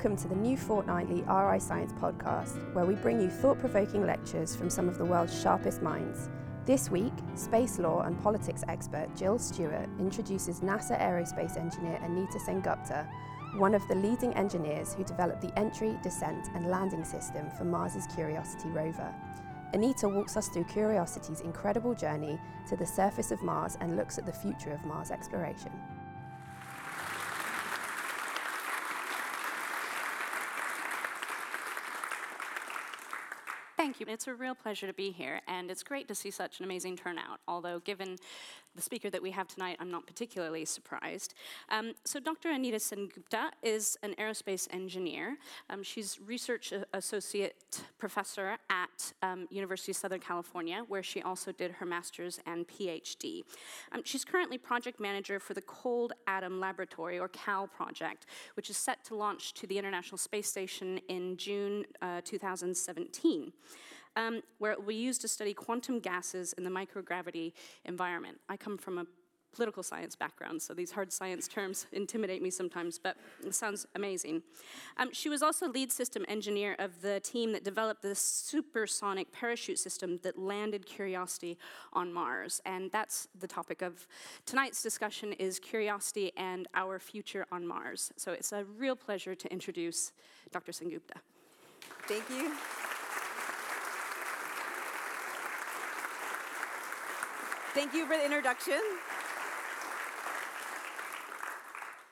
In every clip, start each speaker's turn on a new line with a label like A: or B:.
A: Welcome to the new fortnightly RI Science podcast, where we bring you thought provoking lectures from some of the world's sharpest minds. This week, space law and politics expert Jill Stewart introduces NASA aerospace engineer Anita Sengupta, one of the leading engineers who developed the entry, descent, and landing system for Mars's Curiosity rover. Anita walks us through Curiosity's incredible journey to the surface of Mars and looks at the future of Mars exploration.
B: Thank you. It's a real pleasure to be here, and it's great to see such an amazing turnout, although given the speaker that we have tonight, I'm not particularly surprised. Um, so Dr. Anita Sengupta is an aerospace engineer. Um, she's research associate professor at um, University of Southern California, where she also did her master's and PhD. Um, she's currently project manager for the Cold Atom Laboratory, or CAL project, which is set to launch to the International Space Station in June uh, 2017 um, where it will be used to study quantum gases in the microgravity environment. I come from a political science background, so these hard science terms intimidate me sometimes, but it sounds amazing. Um, she was also lead system engineer of the team that developed the supersonic parachute system that landed Curiosity on Mars, and that's the topic of tonight's discussion is Curiosity and our future on Mars. So it's a real pleasure to introduce Dr. Sengupta.
C: Thank you. Thank you for the introduction.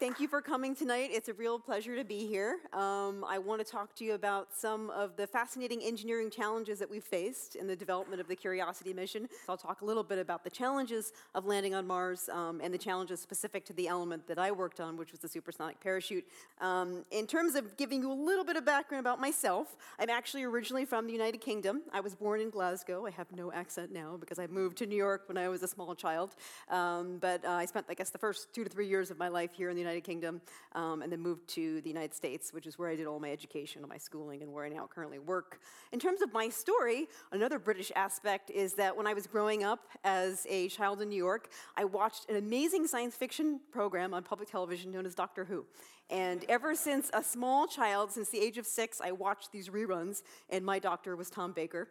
C: Thank you for coming tonight. It's a real pleasure to be here. Um, I want to talk to you about some of the fascinating engineering challenges that we've faced in the development of the Curiosity mission. So I'll talk a little bit about the challenges of landing on Mars um, and the challenges specific to the element that I worked on, which was the supersonic parachute. Um, in terms of giving you a little bit of background about myself, I'm actually originally from the United Kingdom. I was born in Glasgow. I have no accent now because I moved to New York when I was a small child. Um, but uh, I spent, I guess, the first two to three years of my life here in the United Kingdom, um, and then moved to the United States, which is where I did all my education and my schooling and where I now currently work. In terms of my story, another British aspect is that when I was growing up as a child in New York, I watched an amazing science fiction program on public television known as Doctor Who. And ever since a small child, since the age of six, I watched these reruns, and my doctor was Tom Baker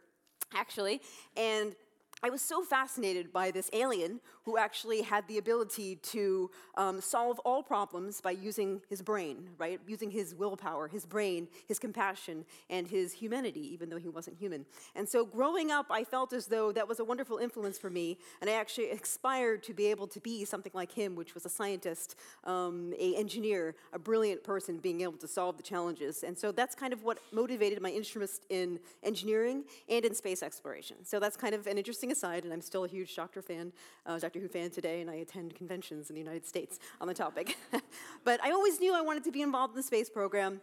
C: actually. And I was so fascinated by this alien who actually had the ability to um, solve all problems by using his brain, right? Using his willpower, his brain, his compassion, and his humanity, even though he wasn't human. And so growing up, I felt as though that was a wonderful influence for me, and I actually aspired to be able to be something like him, which was a scientist, um, a engineer, a brilliant person being able to solve the challenges. And so that's kind of what motivated my interest in engineering and in space exploration. So that's kind of an interesting aside, and I'm still a huge Doctor fan, uh, Doctor Who fan today, and I attend conventions in the United States on the topic. but I always knew I wanted to be involved in the space program.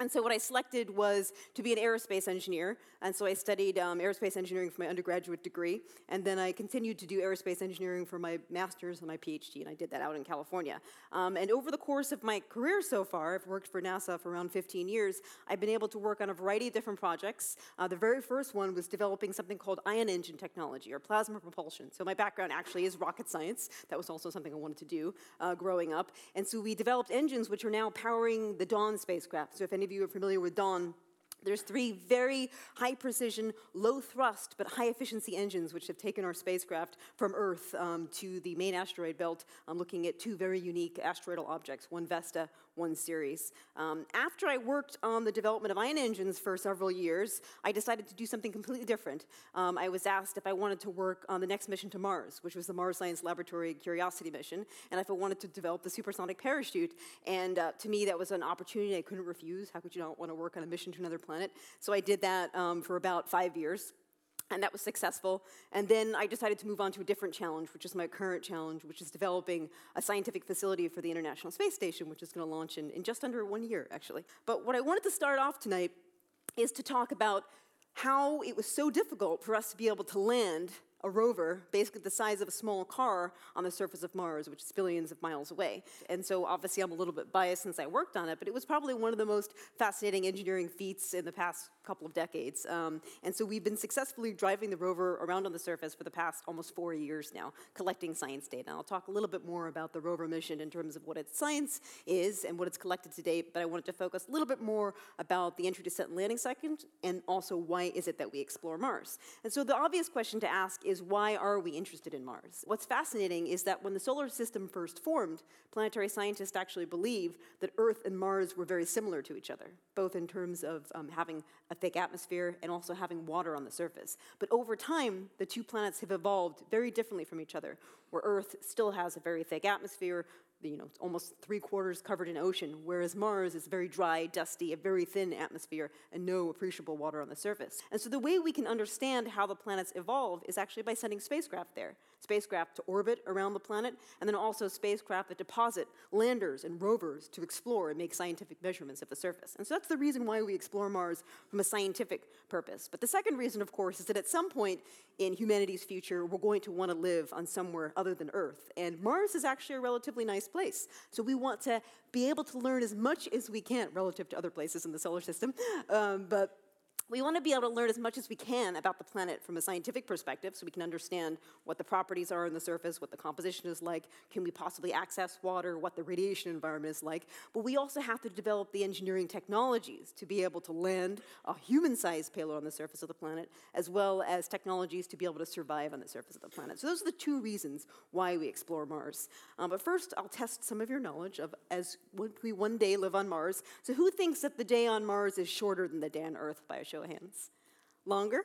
C: And so what I selected was to be an aerospace engineer. And so I studied um, aerospace engineering for my undergraduate degree. And then I continued to do aerospace engineering for my master's and my PhD. And I did that out in California. Um, and over the course of my career so far, I've worked for NASA for around 15 years. I've been able to work on a variety of different projects. Uh, the very first one was developing something called ion engine technology or plasma propulsion. So my background actually is rocket science. That was also something I wanted to do uh, growing up. And so we developed engines which are now powering the Dawn spacecraft. So if any any of you are familiar with Dawn, there's three very high precision, low thrust, but high efficiency engines which have taken our spacecraft from Earth um, to the main asteroid belt, um, looking at two very unique asteroidal objects, one Vesta, one Ceres. Um, after I worked on the development of ion engines for several years, I decided to do something completely different. Um, I was asked if I wanted to work on the next mission to Mars, which was the Mars Science Laboratory Curiosity mission, and if I wanted to develop the supersonic parachute. And uh, to me, that was an opportunity I couldn't refuse. How could you not want to work on a mission to another planet? So I did that um, for about five years and that was successful. And then I decided to move on to a different challenge, which is my current challenge, which is developing a scientific facility for the International Space Station, which is going to launch in, in just under one year, actually. But what I wanted to start off tonight is to talk about how it was so difficult for us to be able to land a rover, basically the size of a small car, on the surface of Mars, which is billions of miles away. And so obviously I'm a little bit biased since I worked on it, but it was probably one of the most fascinating engineering feats in the past couple of decades. Um, and so we've been successfully driving the rover around on the surface for the past almost four years now, collecting science data. And I'll talk a little bit more about the rover mission in terms of what its science is and what it's collected to date, but I wanted to focus a little bit more about the entry, descent, and landing cycle, and also why is it that we explore Mars. And so the obvious question to ask is why are we interested in Mars? What's fascinating is that when the solar system first formed, planetary scientists actually believed that Earth and Mars were very similar to each other, both in terms of um, having a thick atmosphere and also having water on the surface. But over time, the two planets have evolved very differently from each other, where Earth still has a very thick atmosphere, you know, almost three quarters covered in ocean, whereas Mars is very dry, dusty, a very thin atmosphere, and no appreciable water on the surface. And so the way we can understand how the planets evolve is actually by sending spacecraft there spacecraft to orbit around the planet, and then also spacecraft that deposit landers and rovers to explore and make scientific measurements of the surface. And so that's the reason why we explore Mars from a scientific purpose. But the second reason, of course, is that at some point in humanity's future, we're going to want to live on somewhere other than Earth. And Mars is actually a relatively nice place. So we want to be able to learn as much as we can relative to other places in the solar system. Um, but we want to be able to learn as much as we can about the planet from a scientific perspective so we can understand what the properties are on the surface, what the composition is like, can we possibly access water, what the radiation environment is like. But we also have to develop the engineering technologies to be able to land a human sized payload on the surface of the planet, as well as technologies to be able to survive on the surface of the planet. So, those are the two reasons why we explore Mars. Um, but first, I'll test some of your knowledge of as we one day live on Mars. So, who thinks that the day on Mars is shorter than the day on Earth by a show of hands. Longer?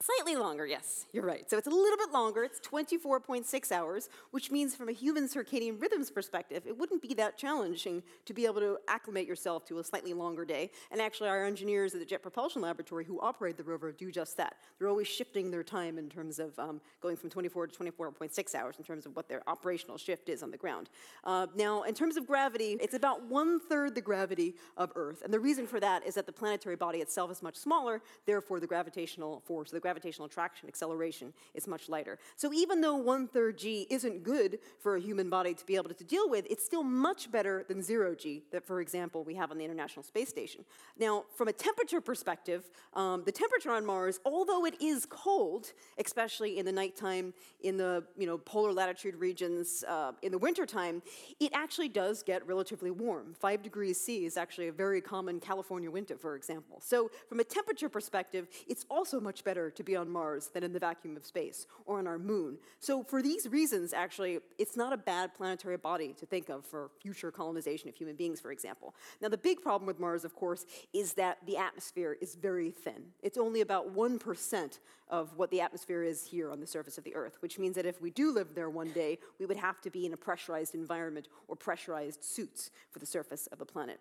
C: Slightly longer, yes, you're right. So it's a little bit longer. It's 24.6 hours, which means from a human circadian rhythms perspective, it wouldn't be that challenging to be able to acclimate yourself to a slightly longer day. And actually, our engineers at the Jet Propulsion Laboratory who operate the rover do just that. They're always shifting their time in terms of um, going from 24 to 24.6 hours in terms of what their operational shift is on the ground. Uh, now, in terms of gravity, it's about one third the gravity of Earth. And the reason for that is that the planetary body itself is much smaller, therefore, the gravitational force, the gravitational attraction acceleration is much lighter. So even though one third g isn't good for a human body to be able to deal with, it's still much better than zero g that, for example, we have on the International Space Station. Now, from a temperature perspective, um, the temperature on Mars, although it is cold, especially in the nighttime, in the you know polar latitude regions, uh, in the wintertime, it actually does get relatively warm. Five degrees C is actually a very common California winter, for example. So from a temperature perspective, it's also much better to be on Mars than in the vacuum of space or on our moon. So, for these reasons, actually, it's not a bad planetary body to think of for future colonization of human beings, for example. Now, the big problem with Mars, of course, is that the atmosphere is very thin. It's only about 1% of what the atmosphere is here on the surface of the Earth, which means that if we do live there one day, we would have to be in a pressurized environment or pressurized suits for the surface of the planet.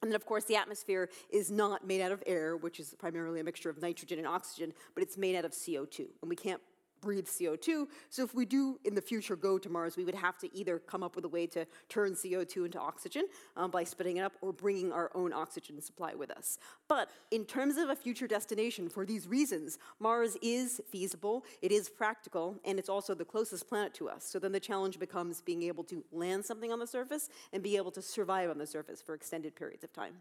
C: And then, of course, the atmosphere is not made out of air, which is primarily a mixture of nitrogen and oxygen, but it's made out of CO2. And we can't breathe CO2. So if we do in the future go to Mars, we would have to either come up with a way to turn CO2 into oxygen um, by splitting it up or bringing our own oxygen supply with us. But in terms of a future destination, for these reasons, Mars is feasible, it is practical, and it's also the closest planet to us. So then the challenge becomes being able to land something on the surface and be able to survive on the surface for extended periods of time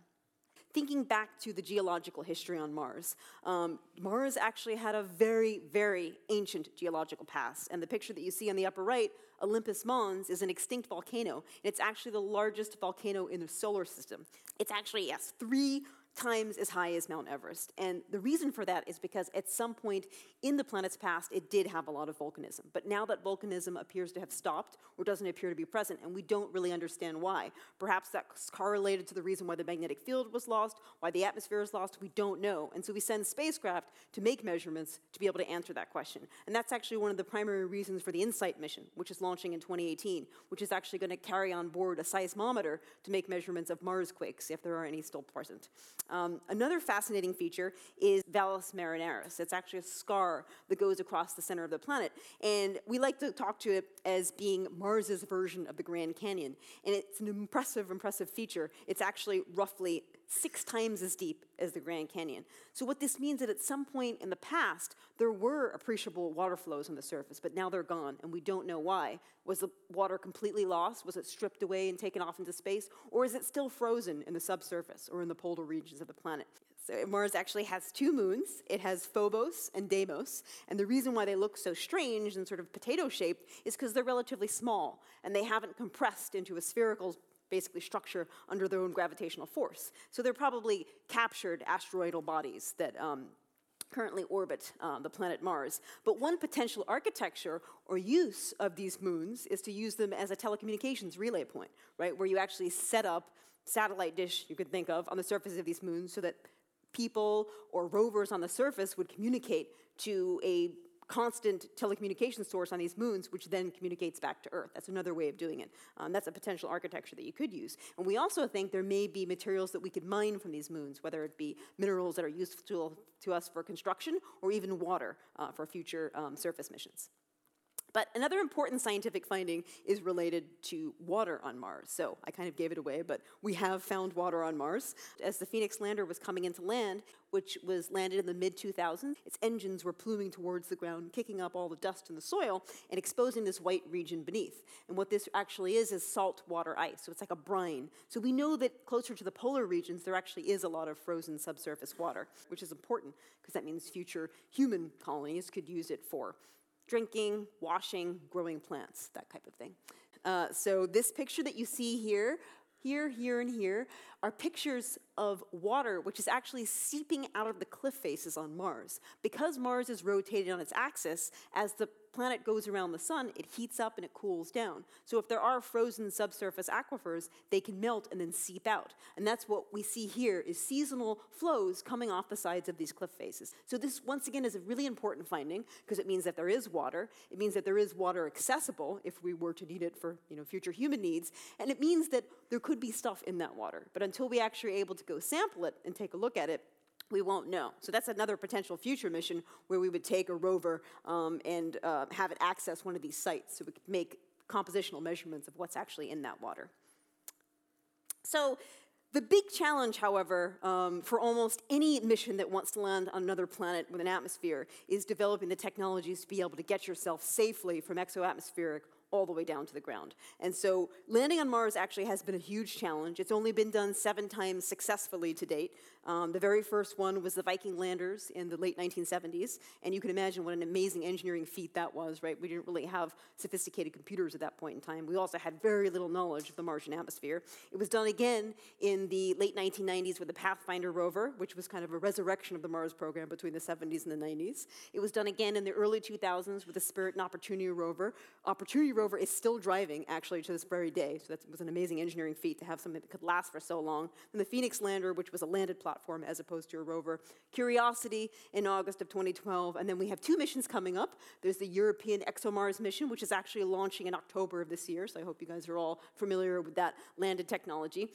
C: thinking back to the geological history on Mars, um, Mars actually had a very, very ancient geological past. And the picture that you see on the upper right, Olympus Mons, is an extinct volcano. And it's actually the largest volcano in the solar system. It's actually, yes, three times as high as Mount Everest. And the reason for that is because at some point in the planet's past, it did have a lot of volcanism. But now that volcanism appears to have stopped or doesn't appear to be present, and we don't really understand why. Perhaps that's correlated to the reason why the magnetic field was lost, why the atmosphere is lost, we don't know. And so we send spacecraft to make measurements to be able to answer that question. And that's actually one of the primary reasons for the InSight mission, which is launching in 2018, which is actually going to carry on board a seismometer to make measurements of Mars quakes, if there are any still present. Um, another fascinating feature is Valles Marineris. It's actually a scar that goes across the center of the planet. And we like to talk to it as being Mars's version of the Grand Canyon. And it's an impressive, impressive feature. It's actually roughly six times as deep as the Grand Canyon. So, what this means is that at some point in the past, there were appreciable water flows on the surface, but now they're gone, and we don't know why. Was the water completely lost? Was it stripped away and taken off into space? Or is it still frozen in the subsurface or in the polar regions of the planet? So Mars actually has two moons. It has Phobos and Deimos. And the reason why they look so strange and sort of potato shaped is because they're relatively small and they haven't compressed into a spherical basically structure under their own gravitational force. So they're probably captured asteroidal bodies that um, currently orbit uh, the planet Mars. But one potential architecture or use of these moons is to use them as a telecommunications relay point, right? Where you actually set up satellite dish you could think of on the surface of these moons so that people or rovers on the surface would communicate to a constant telecommunication source on these moons, which then communicates back to Earth. That's another way of doing it. Um, that's a potential architecture that you could use. And we also think there may be materials that we could mine from these moons, whether it be minerals that are useful to, us for construction or even water uh, for future um, surface missions. But another important scientific finding is related to water on Mars. So I kind of gave it away, but we have found water on Mars. As the Phoenix lander was coming into land, which was landed in the mid 2000s, its engines were pluming towards the ground, kicking up all the dust in the soil and exposing this white region beneath. And what this actually is is salt water ice. So it's like a brine. So we know that closer to the polar regions, there actually is a lot of frozen subsurface water, which is important because that means future human colonies could use it for drinking, washing, growing plants, that type of thing. Uh, so this picture that you see here, here, here, and here, are pictures of water which is actually seeping out of the cliff faces on Mars. Because Mars is rotating on its axis, as the planet goes around the sun, it heats up and it cools down. So if there are frozen subsurface aquifers, they can melt and then seep out. And that's what we see here is seasonal flows coming off the sides of these cliff faces. So this once again is a really important finding because it means that there is water. It means that there is water accessible if we were to need it for, you know, future human needs, and it means that there could be stuff in that water. But until we actually are able to go sample it and take a look at it, we won't know. So that's another potential future mission where we would take a rover um, and uh, have it access one of these sites so we could make compositional measurements of what's actually in that water. So the big challenge, however, um, for almost any mission that wants to land on another planet with an atmosphere is developing the technologies to be able to get yourself safely from exoatmospheric all the way down to the ground. And so landing on Mars actually has been a huge challenge. It's only been done seven times successfully to date. Um, the very first one was the Viking landers in the late 1970s, and you can imagine what an amazing engineering feat that was, right? We didn't really have sophisticated computers at that point in time. We also had very little knowledge of the Martian atmosphere. It was done again in the late 1990s with the Pathfinder rover, which was kind of a resurrection of the Mars program between the 70s and the 90s. It was done again in the early 2000s with the Spirit and Opportunity rover. Opportunity rover is still driving, actually, to this very day. So that was an amazing engineering feat to have something that could last for so long. And the Phoenix lander, which was a landed platform as opposed to a rover. Curiosity in August of 2012. And then we have two missions coming up. There's the European ExoMars mission, which is actually launching in October of this year. So I hope you guys are all familiar with that landed technology.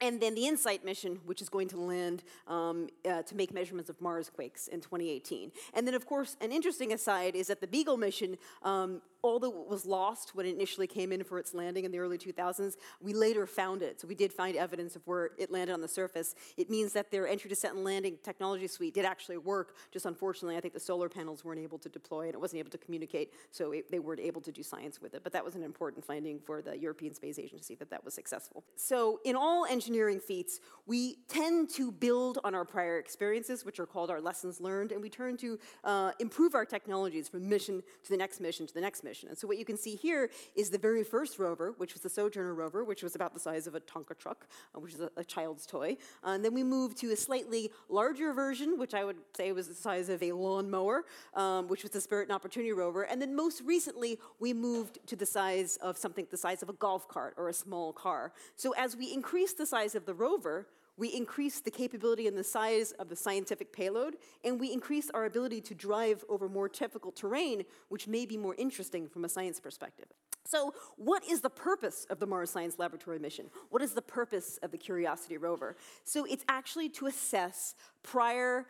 C: And then the InSight mission, which is going to land um, uh, to make measurements of Mars quakes in 2018. And then, of course, an interesting aside is that the Beagle mission um, although it was lost when it initially came in for its landing in the early 2000s, we later found it. So we did find evidence of where it landed on the surface. It means that their entry, descent, and landing technology suite did actually work. Just unfortunately, I think the solar panels weren't able to deploy and it wasn't able to communicate, so it, they weren't able to do science with it. But that was an important finding for the European Space Agency that that was successful. So in all engineering feats, we tend to build on our prior experiences, which are called our lessons learned, and we turn to uh, improve our technologies from mission to the next mission to the next mission mission. And so what you can see here is the very first rover, which was the Sojourner rover, which was about the size of a Tonka truck, uh, which is a, a, child's toy. Uh, and then we moved to a slightly larger version, which I would say was the size of a lawnmower, um, which was the Spirit and Opportunity rover. And then most recently, we moved to the size of something the size of a golf cart or a small car. So as we increase the size of the rover, we increase the capability and the size of the scientific payload, and we increase our ability to drive over more difficult terrain, which may be more interesting from a science perspective. So, what is the purpose of the Mars Science Laboratory mission? What is the purpose of the Curiosity rover? So, it's actually to assess prior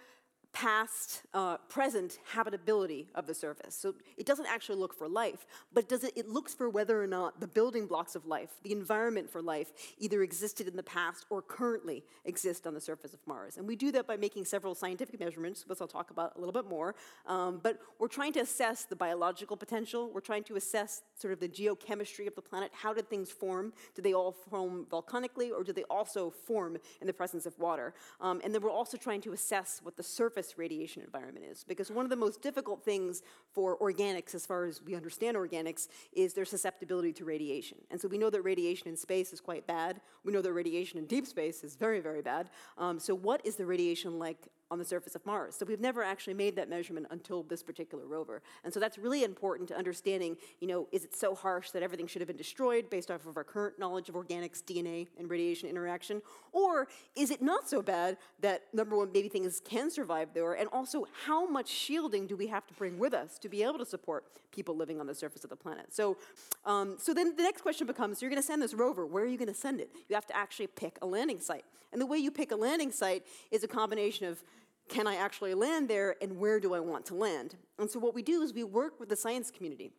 C: past, uh, present habitability of the surface. So it doesn't actually look for life, but does it, it looks for whether or not the building blocks of life, the environment for life, either existed in the past or currently exist on the surface of Mars. And we do that by making several scientific measurements, which I'll talk about a little bit more. Um, but we're trying to assess the biological potential. We're trying to assess sort of the geochemistry of the planet. How did things form? Did they all form volcanically, or do they also form in the presence of water? Um, and then we're also trying to assess what the surface radiation environment is. Because one of the most difficult things for organics, as far as we understand organics, is their susceptibility to radiation. And so we know that radiation in space is quite bad. We know that radiation in deep space is very, very bad. Um, so what is the radiation like on the surface of Mars. So we've never actually made that measurement until this particular rover. And so that's really important to understanding, you know, is it so harsh that everything should have been destroyed based off of our current knowledge of organics, DNA, and radiation interaction? Or is it not so bad that, number one, maybe things can survive there? And also, how much shielding do we have to bring with us to be able to support people living on the surface of the planet? So, um, so then the next question becomes, so you're going to send this rover, where are you going to send it? You have to actually pick a landing site. And the way you pick a landing site is a combination of can I actually land there and where do I want to land? And so what we do is we work with the science community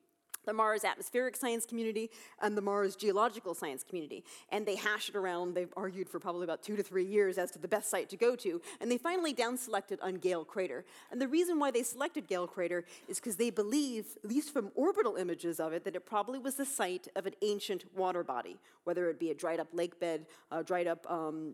C: the Mars atmospheric science community and the Mars geological science community. And they hash it around. They've argued for probably about two to three years as to the best site to go to. And they finally down selected on Gale Crater. And the reason why they selected Gale Crater is because they believe, at least from orbital images of it, that it probably was the site of an ancient water body, whether it be a dried up lake bed, a dried up um,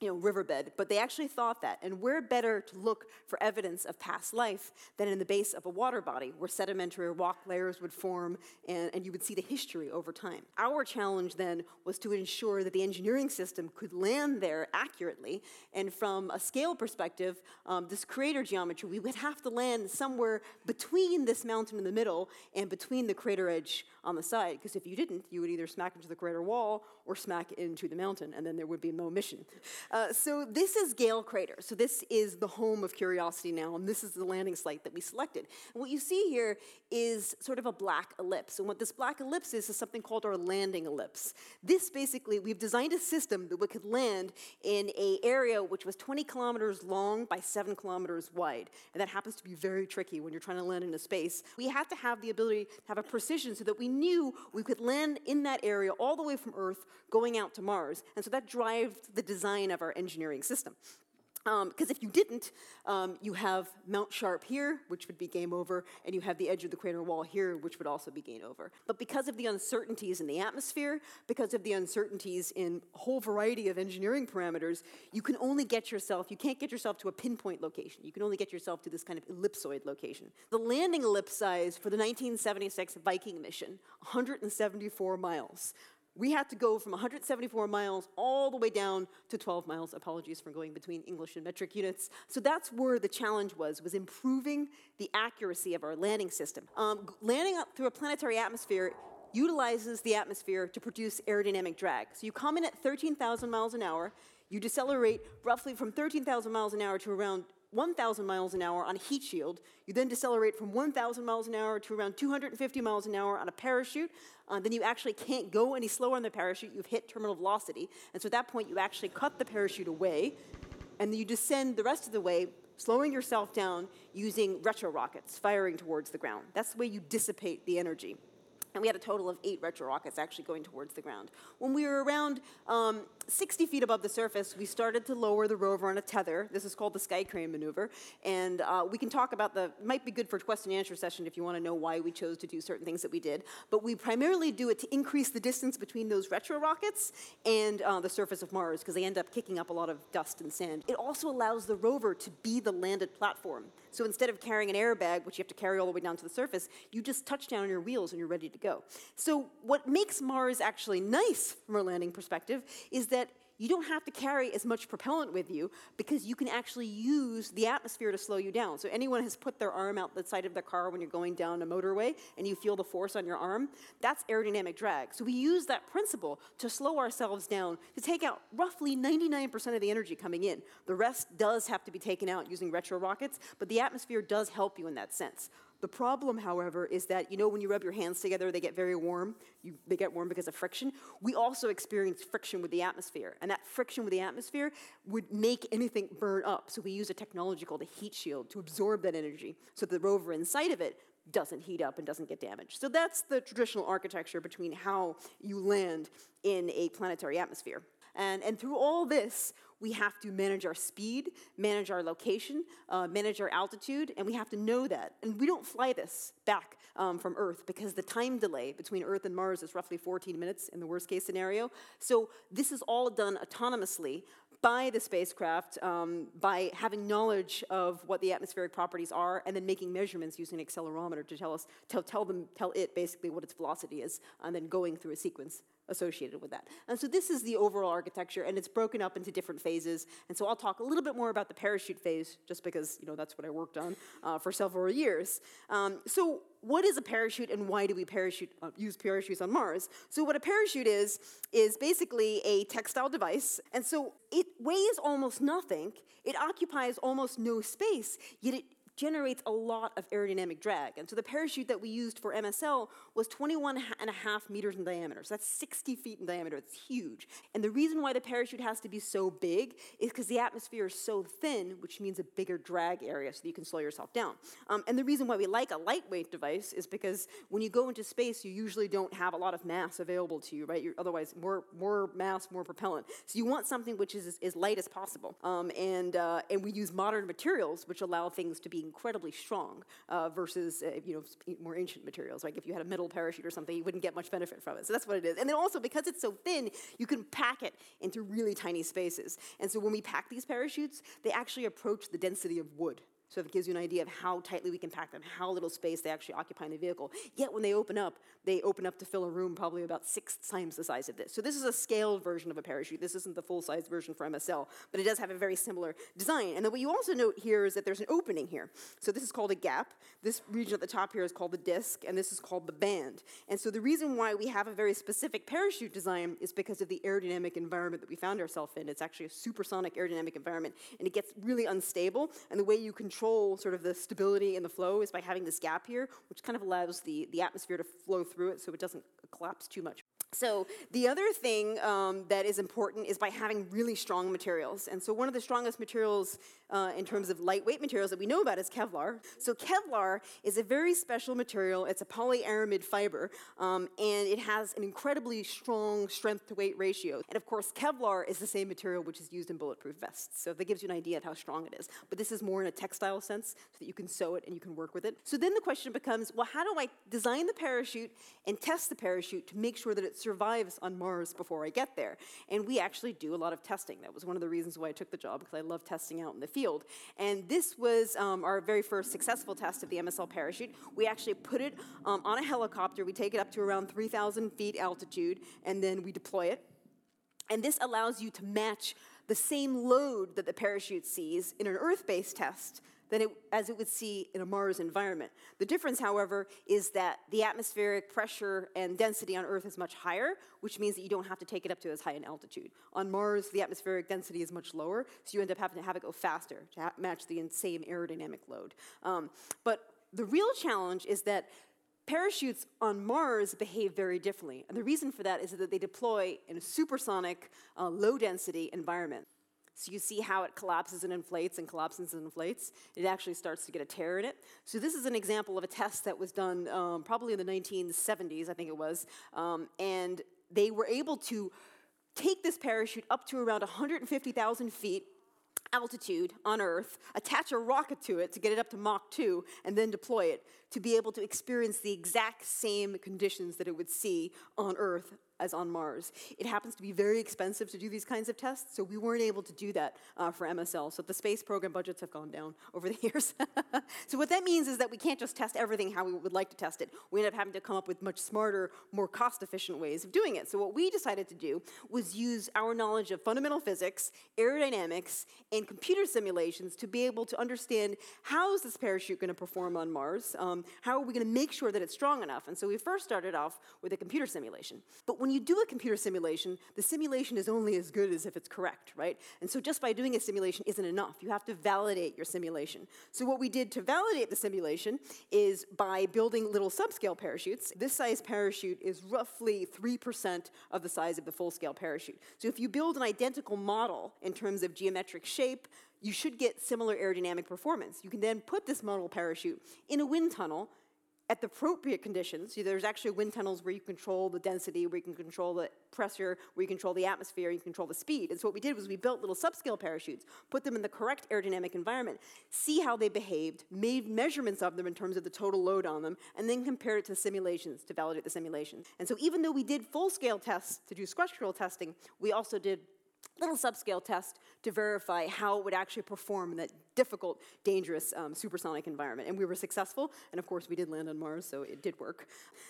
C: you know, riverbed, but they actually thought that. And where better to look for evidence of past life than in the base of a water body where sedimentary rock layers would form and, and you would see the history over time. Our challenge then was to ensure that the engineering system could land there accurately. And from a scale perspective, um, this crater geometry, we would have to land somewhere between this mountain in the middle and between the crater edge on the side. Because if you didn't, you would either smack into the crater wall or smack into the mountain, and then there would be no mission. Uh, so this is Gale Crater. So this is the home of Curiosity now, and this is the landing site that we selected. And what you see here is sort of a black ellipse. And what this black ellipse is is something called our landing ellipse. This basically, we've designed a system that we could land in a area which was 20 kilometers long by 7 kilometers wide. And that happens to be very tricky when you're trying to land in a space. We had to have the ability to have a precision so that we knew we could land in that area all the way from Earth going out to Mars. And so that drives the design of our engineering system. Because um, if you didn't, um, you have Mount Sharp here, which would be game over, and you have the edge of the crater wall here, which would also be game over. But because of the uncertainties in the atmosphere, because of the uncertainties in a whole variety of engineering parameters, you can only get yourself, you can't get yourself to a pinpoint location. You can only get yourself to this kind of ellipsoid location. The landing ellipse size for the 1976 Viking mission, 174 miles we had to go from 174 miles all the way down to 12 miles. Apologies for going between English and metric units. So that's where the challenge was, was improving the accuracy of our landing system. Um, landing up through a planetary atmosphere utilizes the atmosphere to produce aerodynamic drag. So you come in at 13,000 miles an hour, you decelerate roughly from 13,000 miles an hour to around 1,000 miles an hour on a heat shield. You then decelerate from 1,000 miles an hour to around 250 miles an hour on a parachute. Uh, then you actually can't go any slower on the parachute. You've hit terminal velocity. And so at that point, you actually cut the parachute away. And then you descend the rest of the way, slowing yourself down using retro rockets firing towards the ground. That's the way you dissipate the energy. And we had a total of eight retro rockets actually going towards the ground. When we were around um, 60 feet above the surface, we started to lower the rover on a tether. This is called the sky crane maneuver. And uh, we can talk about the, might be good for a question and answer session if you want to know why we chose to do certain things that we did. But we primarily do it to increase the distance between those retro rockets and uh, the surface of Mars because they end up kicking up a lot of dust and sand. It also allows the rover to be the landed platform. So instead of carrying an airbag, which you have to carry all the way down to the surface, you just touch down on your wheels and you're ready to go. So what makes Mars actually nice from a landing perspective is that you don't have to carry as much propellant with you because you can actually use the atmosphere to slow you down. So anyone has put their arm out the side of their car when you're going down a motorway and you feel the force on your arm, that's aerodynamic drag. So we use that principle to slow ourselves down to take out roughly 99% of the energy coming in. The rest does have to be taken out using retro rockets, but the atmosphere does help you in that sense. The problem, however, is that you know when you rub your hands together, they get very warm. You, they get warm because of friction. We also experience friction with the atmosphere, and that friction with the atmosphere would make anything burn up. So we use a technology called a heat shield to absorb that energy, so the rover inside of it doesn't heat up and doesn't get damaged. So that's the traditional architecture between how you land in a planetary atmosphere. And, and through all this, we have to manage our speed, manage our location, uh, manage our altitude, and we have to know that. And we don't fly this back um, from Earth because the time delay between Earth and Mars is roughly 14 minutes in the worst case scenario. So this is all done autonomously by the spacecraft um, by having knowledge of what the atmospheric properties are and then making measurements using an accelerometer to tell us tell, tell them tell it basically what its velocity is and then going through a sequence associated with that. And so this is the overall architecture, and it's broken up into different phases. And so I'll talk a little bit more about the parachute phase, just because you know that's what I worked on uh, for several years. Um, so what is a parachute, and why do we parachute uh, use parachutes on Mars? So what a parachute is is basically a textile device, and so it weighs almost nothing. It occupies almost no space, yet it generates a lot of aerodynamic drag. And so the parachute that we used for MSL was 21 and a half meters in diameter. So that's 60 feet in diameter. It's huge. And the reason why the parachute has to be so big is because the atmosphere is so thin, which means a bigger drag area so that you can slow yourself down. Um, and the reason why we like a lightweight device is because when you go into space, you usually don't have a lot of mass available to you, right? You're, otherwise, more, more mass, more propellant. So you want something which is as, light as possible. Um, and, uh, and we use modern materials which allow things to be incredibly strong uh, versus uh, you know more ancient materials. Like if you had a metal parachute or something, you wouldn't get much benefit from it. So that's what it is. And then also because it's so thin, you can pack it into really tiny spaces. And so when we pack these parachutes, they actually approach the density of wood. So it gives you an idea of how tightly we can pack them, how little space they actually occupy in the vehicle. Yet when they open up, they open up to fill a room probably about six times the size of this. So this is a scaled version of a parachute. This isn't the full-size version for MSL, but it does have a very similar design. And then what you also note here is that there's an opening here. So this is called a gap. This region at the top here is called the disc, and this is called the band. And so the reason why we have a very specific parachute design is because of the aerodynamic environment that we found ourselves in. It's actually a supersonic aerodynamic environment, and it gets really unstable. And the way you control control sort of the stability and the flow is by having this gap here, which kind of allows the, the atmosphere to flow through it so it doesn't collapse too much. So the other thing um, that is important is by having really strong materials. And so one of the strongest materials uh, in terms of lightweight materials that we know about is Kevlar. So Kevlar is a very special material. It's a polyaramid fiber, um, and it has an incredibly strong strength to weight ratio. And of course, Kevlar is the same material which is used in bulletproof vests. So that gives you an idea of how strong it is. But this is more in a textile sense, so that you can sew it and you can work with it. So then the question becomes, well, how do I design the parachute and test the parachute to make sure that it's survives on Mars before I get there. And we actually do a lot of testing. That was one of the reasons why I took the job, because I love testing out in the field. And this was um, our very first successful test of the MSL parachute. We actually put it um, on a helicopter. We take it up to around 3,000 feet altitude, and then we deploy it. And this allows you to match the same load that the parachute sees in an Earth-based test than it, as it would see in a Mars environment. The difference, however, is that the atmospheric pressure and density on Earth is much higher, which means that you don't have to take it up to as high an altitude. On Mars, the atmospheric density is much lower, so you end up having to have it go faster to match the same aerodynamic load. Um, but the real challenge is that parachutes on Mars behave very differently. And the reason for that is that they deploy in a supersonic, uh, low density environment. So you see how it collapses and inflates and collapses and inflates. It actually starts to get a tear in it. So this is an example of a test that was done um, probably in the 1970s, I think it was. Um, and they were able to take this parachute up to around 150,000 feet altitude on Earth, attach a rocket to it to get it up to Mach 2, and then deploy it to be able to experience the exact same conditions that it would see on Earth as on Mars. It happens to be very expensive to do these kinds of tests, so we weren't able to do that uh, for MSL. So the space program budgets have gone down over the years. so what that means is that we can't just test everything how we would like to test it. We end up having to come up with much smarter, more cost-efficient ways of doing it. So what we decided to do was use our knowledge of fundamental physics, aerodynamics, and computer simulations to be able to understand how is this parachute going to perform on Mars? Um, how are we going to make sure that it's strong enough? And so we first started off with a computer simulation. But when you do a computer simulation, the simulation is only as good as if it's correct, right? And so just by doing a simulation isn't enough. You have to validate your simulation. So what we did to validate the simulation is by building little subscale parachutes. This size parachute is roughly 3% of the size of the full-scale parachute. So if you build an identical model in terms of geometric shape, you should get similar aerodynamic performance. You can then put this model parachute in a wind tunnel at the appropriate conditions, there's actually wind tunnels where you control the density, where you can control the pressure, where you control the atmosphere, you control the speed. And so what we did was we built little subscale parachutes, put them in the correct aerodynamic environment, see how they behaved, made measurements of them in terms of the total load on them, and then compared it to simulations to validate the simulations. And so even though we did full-scale tests to do structural testing, we also did little subscale test to verify how it would actually perform in that difficult, dangerous um, supersonic environment. And we were successful, and of course we did land on Mars, so it did work.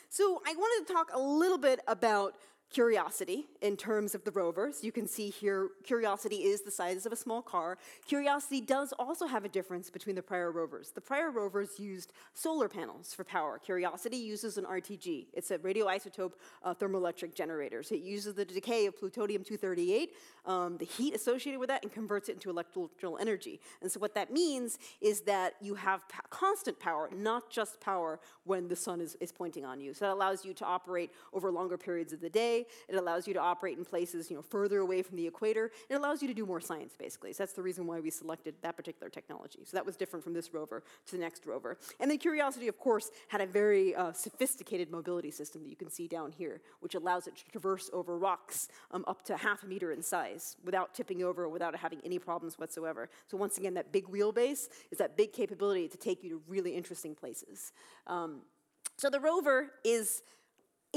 C: So I wanted to talk a little bit about Curiosity in terms of the rovers. You can see here, Curiosity is the size of a small car. Curiosity does also have a difference between the prior rovers. The prior rovers used solar panels for power. Curiosity uses an RTG. It's a radioisotope uh, thermoelectric generator. So it uses the decay of plutonium-238, um, the heat associated with that, and converts it into electrical energy. And so what that means is that you have constant power, not just power when the sun is, is pointing on you. So that allows you to operate over longer periods of the day, it allows you to operate in places you know, further away from the equator. It allows you to do more science, basically. So that's the reason why we selected that particular technology. So that was different from this rover to the next rover. And then Curiosity, of course, had a very uh, sophisticated mobility system that you can see down here, which allows it to traverse over rocks um, up to half a meter in size without tipping over, without having any problems whatsoever. So once again, that big wheelbase is that big capability to take you to really interesting places. Um, so the rover is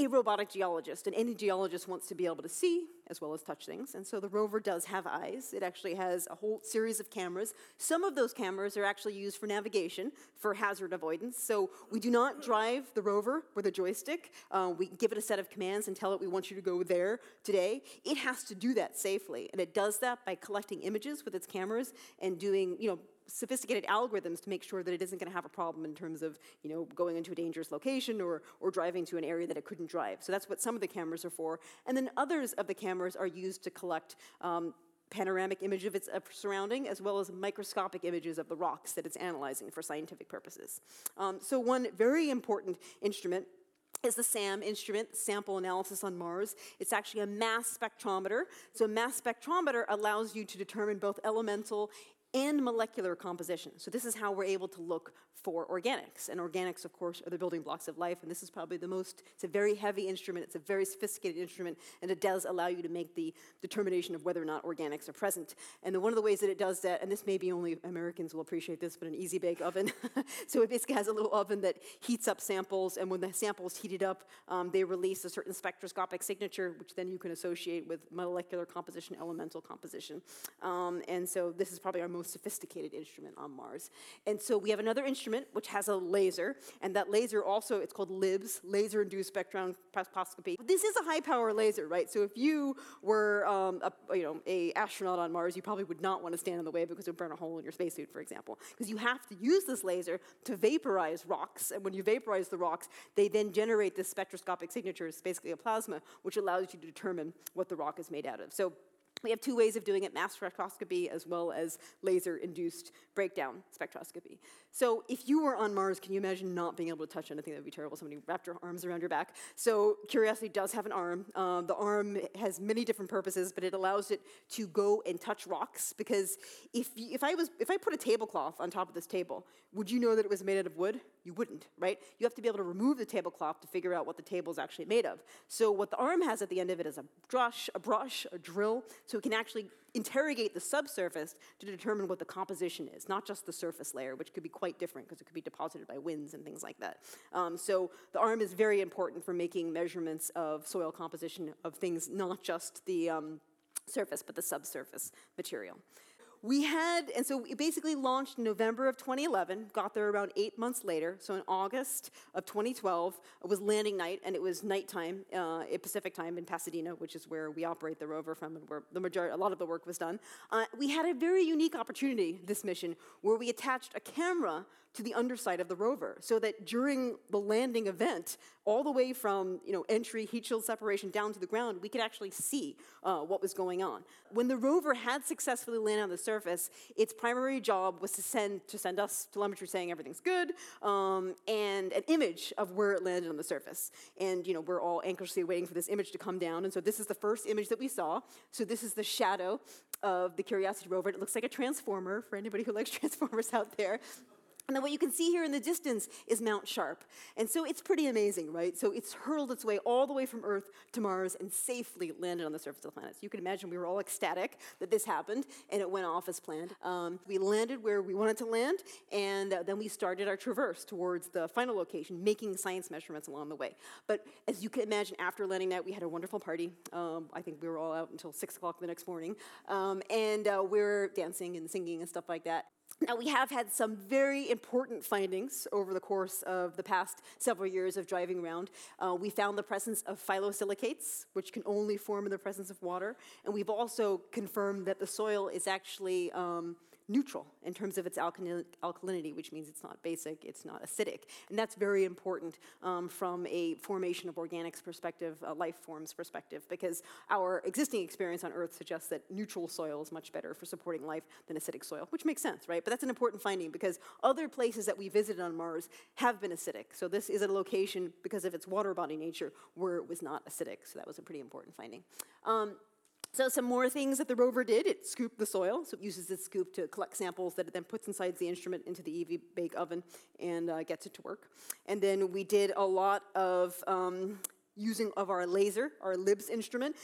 C: a robotic geologist, and any geologist wants to be able to see as well as touch things. And so the rover does have eyes. It actually has a whole series of cameras. Some of those cameras are actually used for navigation, for hazard avoidance. So we do not drive the rover with a joystick. Uh, we give it a set of commands and tell it we want you to go there today. It has to do that safely, and it does that by collecting images with its cameras and doing, you know, sophisticated algorithms to make sure that it isn't going to have a problem in terms of you know going into a dangerous location or or driving to an area that it couldn't drive. So that's what some of the cameras are for, and then others of the cameras are used to collect. Um, panoramic image of its surrounding, as well as microscopic images of the rocks that it's analyzing for scientific purposes. Um, so one very important instrument is the SAM instrument, Sample Analysis on Mars. It's actually a mass spectrometer. So a mass spectrometer allows you to determine both elemental and molecular composition. So this is how we're able to look for organics. And organics, of course, are the building blocks of life. And this is probably the most, it's a very heavy instrument, it's a very sophisticated instrument, and it does allow you to make the determination of whether or not organics are present. And one of the ways that it does that, and this maybe only Americans will appreciate this, but an easy bake oven. so it basically has a little oven that heats up samples, and when the samples heated up, um, they release a certain spectroscopic signature, which then you can associate with molecular composition, elemental composition. Um, and so this is probably our most sophisticated instrument on Mars. And so we have another instrument which has a laser, and that laser also, it's called LIBS, laser-induced spectroscopy. This is a high-power laser, right? So if you were um, a, you know, a astronaut on Mars, you probably would not want to stand in the way because it would burn a hole in your spacesuit, for example. Because you have to use this laser to vaporize rocks, and when you vaporize the rocks, they then generate this spectroscopic signature, it's basically a plasma, which allows you to determine what the rock is made out of. So we have two ways of doing it, mass spectroscopy as well as laser-induced breakdown spectroscopy. So if you were on Mars, can you imagine not being able to touch anything? That would be terrible. Somebody wrapped your arms around your back. So Curiosity does have an arm. Um, the arm has many different purposes, but it allows it to go and touch rocks. Because if, if, I was, if I put a tablecloth on top of this table, would you know that it was made out of wood? You wouldn't, right? You have to be able to remove the tablecloth to figure out what the table is actually made of. So what the arm has at the end of it is a brush, a brush, a drill, so it can actually interrogate the subsurface to determine what the composition is, not just the surface layer, which could be quite different because it could be deposited by winds and things like that. Um, so the arm is very important for making measurements of soil composition of things, not just the um, surface, but the subsurface material we had, and so we basically launched in November of 2011, got there around eight months later. So in August of 2012, it was landing night, and it was nighttime, uh, Pacific time in Pasadena, which is where we operate the rover from, and where the majority, a lot of the work was done. Uh, we had a very unique opportunity this mission, where we attached a camera to the underside of the rover so that during the landing event, all the way from you know, entry, heat shield separation down to the ground, we could actually see uh, what was going on. When the rover had successfully landed on the surface, its primary job was to send, to send us telemetry saying everything's good um, and an image of where it landed on the surface. And you know, we're all anxiously waiting for this image to come down. And so this is the first image that we saw. So this is the shadow of the Curiosity rover. It looks like a transformer for anybody who likes transformers out there. And then what you can see here in the distance is Mount Sharp. And so it's pretty amazing, right? So it's hurled its way all the way from Earth to Mars and safely landed on the surface of the planet. So you can imagine we were all ecstatic that this happened and it went off as planned. Um, we landed where we wanted to land, and uh, then we started our traverse towards the final location, making science measurements along the way. But as you can imagine, after landing that, we had a wonderful party. Um, I think we were all out until 6 o'clock the next morning. Um, and uh, we were dancing and singing and stuff like that. Now, we have had some very important findings over the course of the past several years of driving around. Uh, we found the presence of phyllosilicates, which can only form in the presence of water, and we've also confirmed that the soil is actually um, neutral in terms of its alkalinity, which means it's not basic, it's not acidic. And that's very important um, from a formation of organics perspective, a life forms perspective, because our existing experience on Earth suggests that neutral soil is much better for supporting life than acidic soil, which makes sense, right? But that's an important finding because other places that we visited on Mars have been acidic. So this is a location, because of its water body nature, where it was not acidic. So that was a pretty important finding. Um, so some more things that the rover did, it scooped the soil. So it uses this scoop to collect samples that it then puts inside the instrument into the EV bake oven and uh, gets it to work. And then we did a lot of um, using of our laser, our LIBS instrument.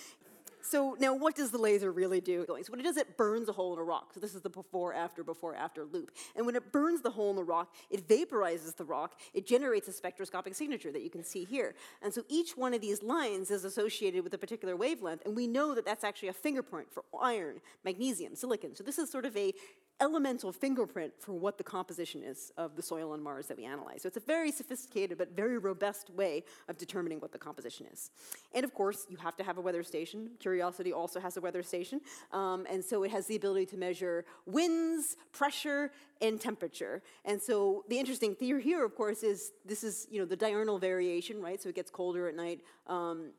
C: So now what does the laser really do? So what it does, it burns a hole in a rock. So this is the before, after, before, after loop. And when it burns the hole in the rock, it vaporizes the rock. It generates a spectroscopic signature that you can see here. And so each one of these lines is associated with a particular wavelength. And we know that that's actually a fingerprint for iron, magnesium, silicon. So this is sort of a elemental fingerprint for what the composition is of the soil on Mars that we analyze. So it's a very sophisticated but very robust way of determining what the composition is. And of course, you have to have a weather station. Curiosity also has a weather station. Um, and so it has the ability to measure winds, pressure, and temperature. And so the interesting theory here, of course, is this is you know the diurnal variation, right? So it gets colder at night. Um,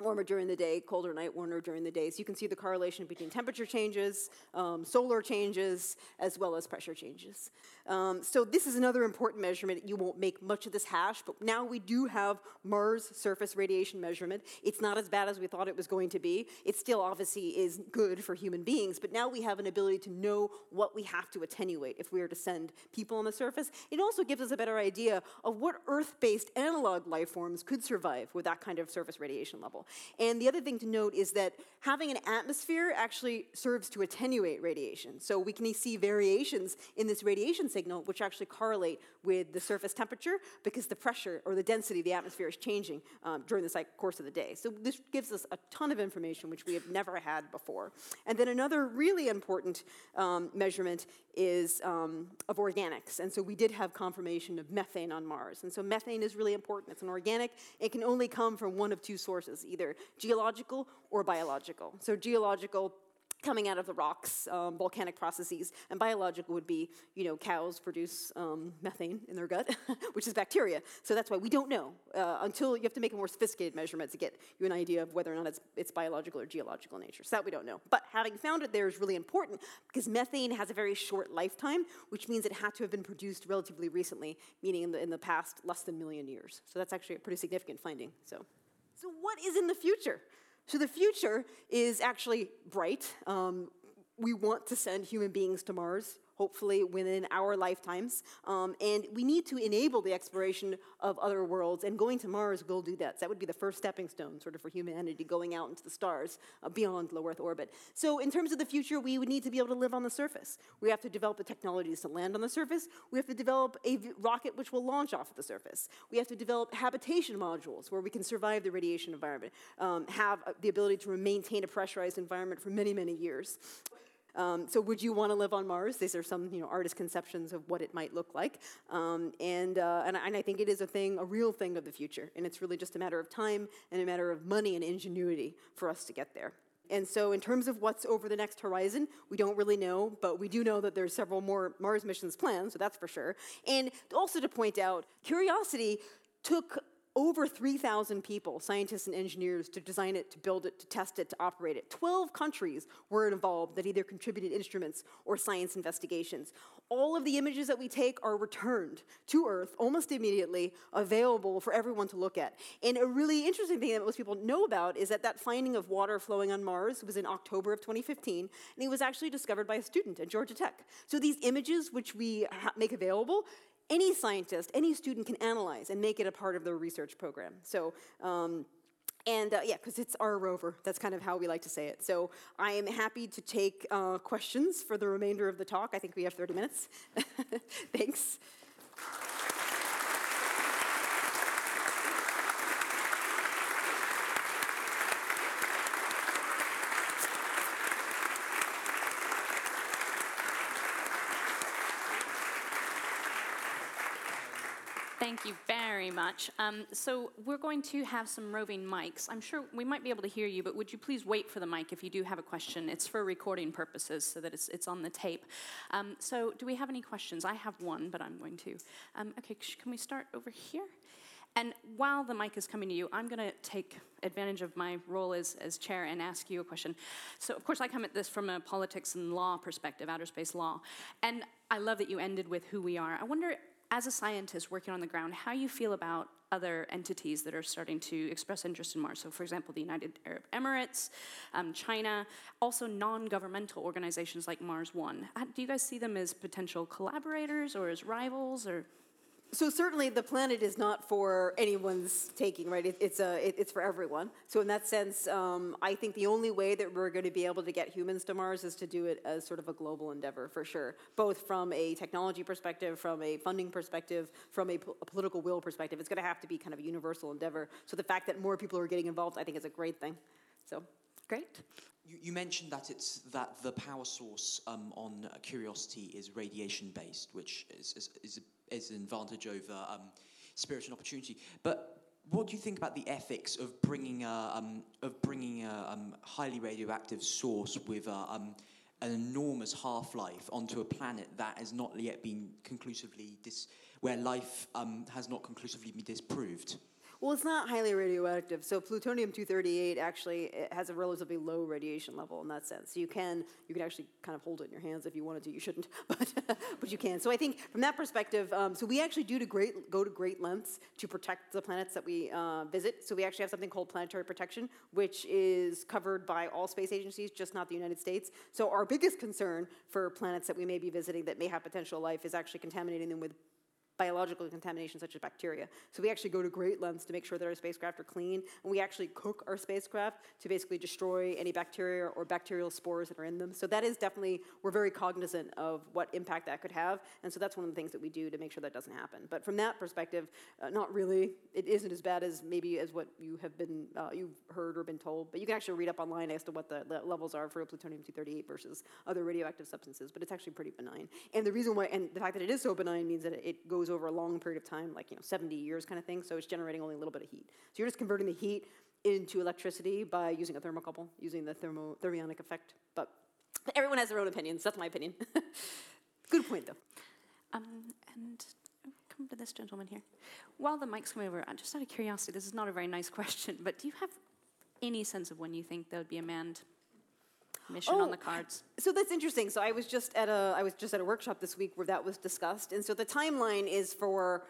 C: warmer during the day, colder night, warmer during the day. So you can see the correlation between temperature changes, um, solar changes, as well as pressure changes. Um, so this is another important measurement. You won't make much of this hash, but now we do have Mars surface radiation measurement. It's not as bad as we thought it was going to be. It still obviously is good for human beings, but now we have an ability to know what we have to attenuate if we are to send people on the surface. It also gives us a better idea of what Earth-based analog life forms could survive with that kind of surface radiation level. And the other thing to note is that having an atmosphere actually serves to attenuate radiation. So we can see variations in this radiation signal which actually correlate with the surface temperature because the pressure or the density of the atmosphere is changing um, during the course of the day. So this gives us a ton of information which we have never had before. And then another really important um, measurement is um, of organics. And so we did have confirmation of methane on Mars. And so methane is really important. It's an organic. It can only come from one of two sources, either geological or biological. So geological coming out of the rocks, um, volcanic processes, and biological would be, you know, cows produce um, methane in their gut, which is bacteria. So that's why we don't know uh, until you have to make a more sophisticated measurement to get you an idea of whether or not it's, it's biological or geological nature. So that we don't know. But having found it there is really important because methane has a very short lifetime, which means it had to have been produced relatively recently, meaning in the, in the past less than a million years. So that's actually a pretty significant finding. So, so what is in the future? So the future is actually bright. Um, we want to send human beings to Mars hopefully within our lifetimes. Um, and we need to enable the exploration of other worlds, and going to Mars will do that. So that would be the first stepping stone, sort of, for humanity going out into the stars uh, beyond low Earth orbit. So, in terms of the future, we would need to be able to live on the surface. We have to develop the technologies to land on the surface. We have to develop a rocket which will launch off of the surface. We have to develop habitation modules where we can survive the radiation environment, um, have uh, the ability to maintain a pressurized environment for many, many years. Um, so would you want to live on Mars? These are some you know, artist conceptions of what it might look like. Um, and, uh, and, and I think it is a thing, a real thing of the future. And it's really just a matter of time and a matter of money and ingenuity for us to get there. And so, in terms of what's over the next horizon, we don't really know, but we do know that there's several more Mars missions planned, so that's for sure. And also to point out, Curiosity took over 3,000 people, scientists and engineers, to design it, to build it, to test it, to operate it. 12 countries were involved that either contributed instruments or science investigations. All of the images that we take are returned to Earth almost immediately, available for everyone to look at. And a really interesting thing that most people know about is that that finding of water flowing on Mars was in October of 2015, and it was actually discovered by a student at Georgia Tech. So these images, which we make available, any scientist, any student can analyze and make it a part of their research program. So, um, and uh, yeah, because it's our rover. That's kind of how we like to say it. So I am happy to take uh, questions for the remainder of the talk. I think we have 30 minutes. Thanks.
B: Thank you very much. Um, so we're going to have some roving mics. I'm sure we might be able to hear you, but would you please wait for the mic if you do have a question? It's for recording purposes so that it's, it's on the tape. Um, so do we have any questions? I have one, but I'm going to. Um, okay, can we start over here? And while the mic is coming to you, I'm going to take advantage of my role as, as chair and ask you a question. So, of course, I come at this from a politics and law perspective, outer space law. And I love that you ended with who we are. I wonder as a scientist working on the ground, how you feel about other entities that are starting to express interest in Mars. So, for example, the United Arab Emirates, um, China, also non governmental organizations like Mars One. Do you guys see them as potential collaborators or as rivals or?
C: So certainly the planet is not for anyone's taking, right? It, it's, a, it, it's for everyone. So in that sense, um, I think the only way that we're going to be able to get humans to Mars is to do it as sort of a global endeavor, for sure. Both from a technology perspective, from a funding perspective, from a, po- a political will perspective. It's going to have to be kind of a universal endeavor. So the fact that more people are getting involved, I think, is a great thing. So, great.
D: You, you mentioned that it's that the power source um, on Curiosity is radiation based, which is, is, is a is an advantage over um, spirit and opportunity. But what do you think about the ethics of bringing a, um, of bringing a um, highly radioactive source with a, um, an enormous half life onto a planet that has not yet been conclusively dis- where life um, has not conclusively been disproved?
C: Well, it's not highly radioactive. So plutonium-238 actually has a relatively low radiation level in that sense. So you can you can actually kind of hold it in your hands if you wanted to. You shouldn't, but but you can. So I think from that perspective, um, so we actually do to great go to great lengths to protect the planets that we uh, visit. So we actually have something called planetary protection, which is covered by all space agencies, just not the United States. So our biggest concern for planets that we may be visiting that may have potential life is actually contaminating them with biological contamination such as bacteria. So we actually go to great lengths to make sure that our spacecraft are clean, and we actually cook our spacecraft to basically destroy any bacteria or bacterial spores that are in them. So that is definitely, we're very cognizant of what impact that could have, and so that's one of the things that we do to make sure that doesn't happen. But from that perspective, uh, not really. It isn't as bad as maybe as what you have been, uh, you've heard or been told, but you can actually read up online as to what the, the levels are for plutonium-238 versus other radioactive substances, but it's actually pretty benign. And the reason why, and the fact that it is so benign means that it goes over a long period of time, like you know, 70 years kind of thing. So it's generating only a little bit of heat. So you're just converting the heat into electricity by using a thermocouple, using the thermo thermionic effect. But everyone has their own opinions. That's my opinion. Good point, though.
B: Um, and come to this gentleman here. While the mic's coming over, uh, just out of curiosity, this is not a very nice question, but do you have any sense of when you think there would be a manned mission oh, on the cards.
C: So that's interesting. So I was just at a I was just at a workshop this week where that was discussed, and so the timeline is for.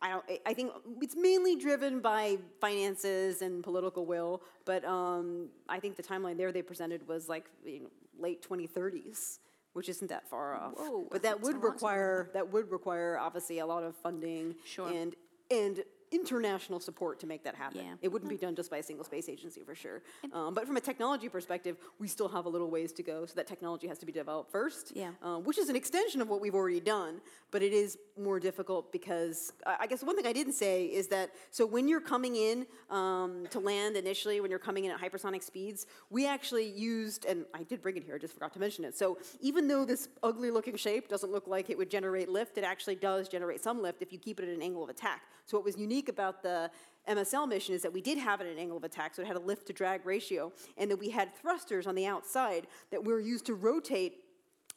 C: I don't. I think it's mainly driven by finances and political will, but um, I think the timeline there they presented was like you know, late 2030s, which isn't that far off.
B: Whoa,
C: but that would require that would require obviously a lot of funding
B: sure.
C: and and international support to make that happen.
B: Yeah.
C: It wouldn't be done just by a single space agency for sure. Um, but from a technology perspective, we still have a little ways to go. So that technology has to be developed first,
B: yeah.
C: Uh, which is an extension of what we've already done. But it is more difficult because I guess one thing I didn't say is that so when you're coming in um, to land initially, when you're coming in at hypersonic speeds, we actually used, and I did bring it here, I just forgot to mention it. So even though this ugly looking shape doesn't look like it would generate lift, it actually does generate some lift if you keep it at an angle of attack. So what was unique about the MSL mission is that we did have it at an angle of attack, so it had a lift to drag ratio, and that we had thrusters on the outside that were used to rotate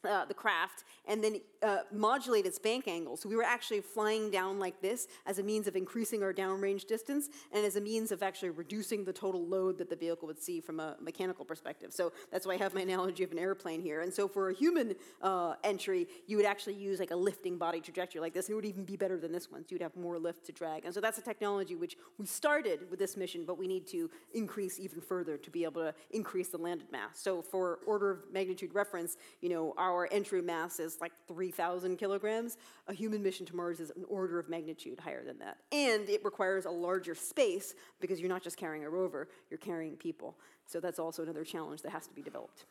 C: uh, the craft and then uh, modulate its bank angle. So we were actually flying down like this as a means of increasing our downrange distance and as a means of actually reducing the total load that the vehicle would see from a mechanical perspective. So that's why I have my analogy of an airplane here. And so for a human uh, entry, you would actually use like a lifting body trajectory like this. And it would even be better than this one. So you'd have more lift to drag. And so that's a technology which we started with this mission, but we need to increase even further to be able to increase the landed mass. So for order of magnitude reference, you know, our our entry mass is like 3,000 kilograms, a human mission to Mars is an order of magnitude higher than that. And it requires a larger space because you're not just carrying a rover, you're carrying people. So that's also another challenge that has to be developed.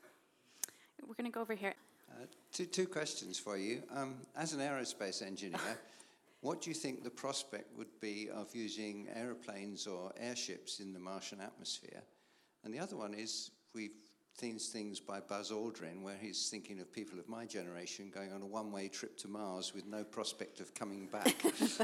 B: We're going to go over here.
E: Uh, two, two questions for you. Um, as an aerospace engineer, what do you think the prospect would be of using aeroplanes or airships in the Martian atmosphere? And the other one is we've these things by Buzz Aldrin, where he's thinking of people of my generation going on a one way trip to Mars with no prospect of coming back.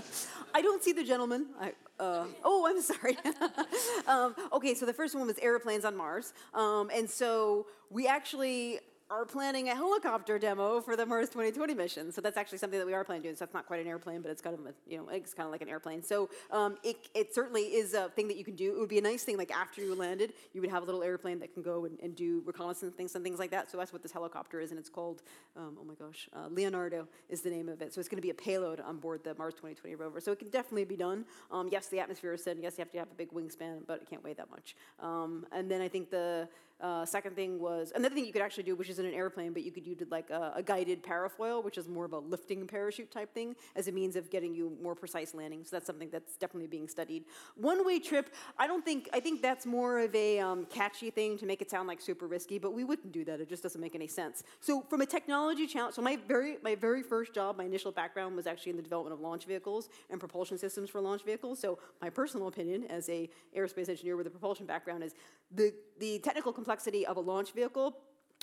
C: I don't see the gentleman. I, uh, oh, I'm sorry. um, okay, so the first one was airplanes on Mars. Um, and so we actually are planning a helicopter demo for the Mars 2020 mission. So that's actually something that we are planning to do. So that's not quite an airplane, but it's kind of a, you know, it's kind of like an airplane. So um, it, it certainly is a thing that you can do. It would be a nice thing, like after you landed, you would have a little airplane that can go and, and do reconnaissance things and things like that. So that's what this helicopter is, and it's called, um, oh my gosh, uh, Leonardo is the name of it. So it's going to be a payload on board the Mars 2020 rover. So it can definitely be done. Um, yes, the atmosphere is said, yes, you have to have a big wingspan, but it can't weigh that much. Um, and then I think the uh, second thing was another thing you could actually do, which is in an airplane, but you could use like a, a, guided parafoil, which is more of a lifting parachute type thing, as a means of getting you more precise landing. So that's something that's definitely being studied. One-way trip, I don't think. I think that's more of a um, catchy thing to make it sound like super risky, but we wouldn't do that. It just doesn't make any sense. So from a technology challenge, so my very my very first job, my initial background was actually in the development of launch vehicles and propulsion systems for launch vehicles. So my personal opinion, as a aerospace engineer with a propulsion background, is the the technical complexity of a launch vehicle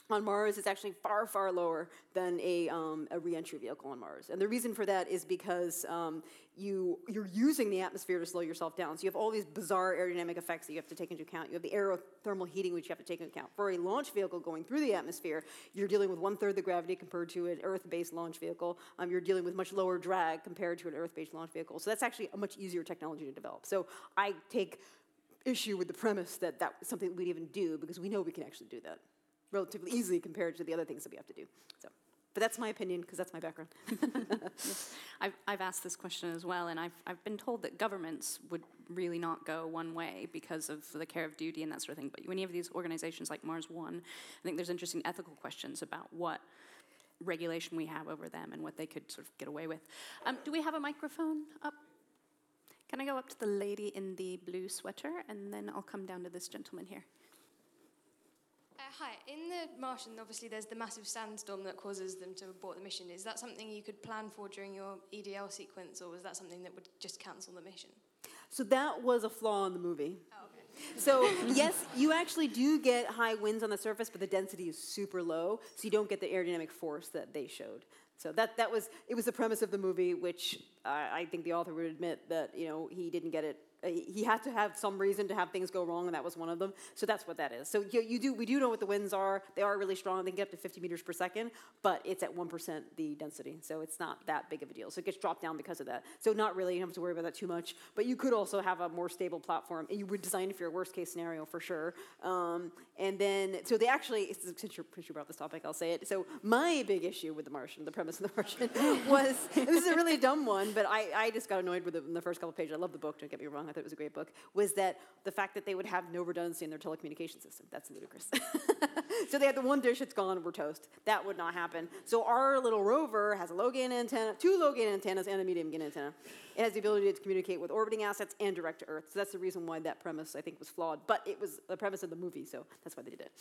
C: on Mars is actually far, far lower than a, um, a reentry vehicle on Mars. And the reason for that is because um, you, you're using the atmosphere to slow yourself down. So you have all these bizarre aerodynamic effects that you have to take into account. You have the aerothermal heating, which you have to take into account. For a launch vehicle going through the atmosphere, you're dealing with one third the gravity compared to an Earth based launch vehicle. Um, you're dealing with much lower drag compared to an Earth based launch vehicle. So that's actually a much easier technology to develop. So I take issue with the premise that that's something we'd even do because we know we can actually do that relatively easily compared to the other things that we have to do. So, but that's my opinion because that's my background.
B: I've, I've asked this question as well, and I've, I've been told that governments would really not go one way because of the care of duty and that sort of thing. But when you have these organizations like Mars One, I think there's interesting ethical questions about what regulation we have over them and what they could sort of get away with. Um, do we have a microphone up? Can I go up to the lady in the blue sweater and then I'll come down to this gentleman here?
F: Uh, hi. In the Martian, obviously, there's the massive sandstorm that causes them to abort the mission. Is that something you could plan for during your EDL sequence, or was that something that would just cancel the mission?
C: So that was a flaw in the movie.
F: Oh, okay.
C: So yes, you actually do get high winds on the surface, but the density is super low, so you don't get the aerodynamic force that they showed. So that, that was, it was the premise of the movie, which I, I think the author would admit that, you know, he didn't get it he had to have some reason to have things go wrong, and that was one of them. So that's what that is. So you, you, do, we do know what the winds are. They are really strong. They can get up to 50 meters per second, but it's at 1% the density. So it's not that big of a deal. So it gets dropped down because of that. So not really, you don't have to worry about that too much. But you could also have a more stable platform. And you would design it for your worst case scenario for sure. Um, and then, so they actually, since you brought this topic, I'll say it. So my big issue with The Martian, the premise of The Martian, was this is a really dumb one, but I, I just got annoyed with it in the first couple pages. I love the book, don't get me wrong. Thought it was a great book was that the fact that they would have no redundancy in their telecommunication system. That's ludicrous. so they had the one dish, it's gone, we're toast. That would not happen. So our little rover has a low gain antenna, two low gain antennas, and a medium gain antenna. It has the ability to communicate with orbiting assets and direct to Earth. So that's the reason why that premise, I think, was flawed. But it was the premise of the movie, so that's why they did it.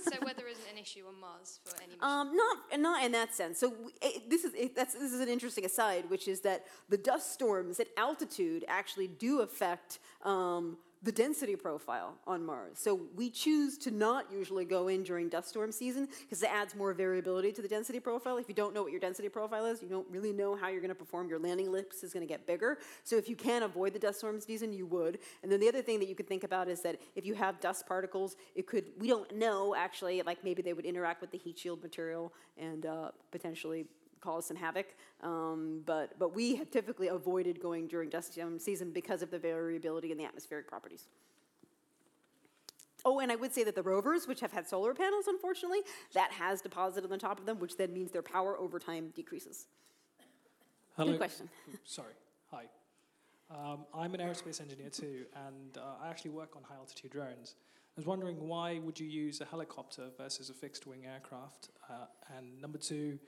F: so an issue on Mars for any?
C: Um, not, not in that sense. So it, this, is, it, this is an interesting aside, which is that the dust storms at altitude actually do affect um, the density profile on Mars. So we choose to not usually go in during dust storm season because it adds more variability to the density profile. If you don't know what your density profile is, you don't really know how you're going to perform. Your landing ellipse is going to get bigger. So if you can avoid the dust storm season, you would. And then the other thing that you could think about is that if you have dust particles, it could, we don't know actually, like maybe they would interact with the heat shield material and uh, potentially cause some havoc. Um, but, but we have typically avoided going during dust season because of the variability in the atmospheric properties. Oh, and I would say that the rovers, which have had solar panels, unfortunately, that has deposit on the top of them, which then means their power over time decreases.
G: Hello.
C: Good question.
G: Sorry. Hi. Um, I'm an aerospace engineer too, and uh, I actually work on high altitude drones. I was wondering why would you use a helicopter versus a fixed wing aircraft? Uh, and number two,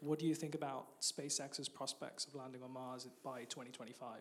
G: what do you think about SpaceX's prospects of landing on Mars by 2025?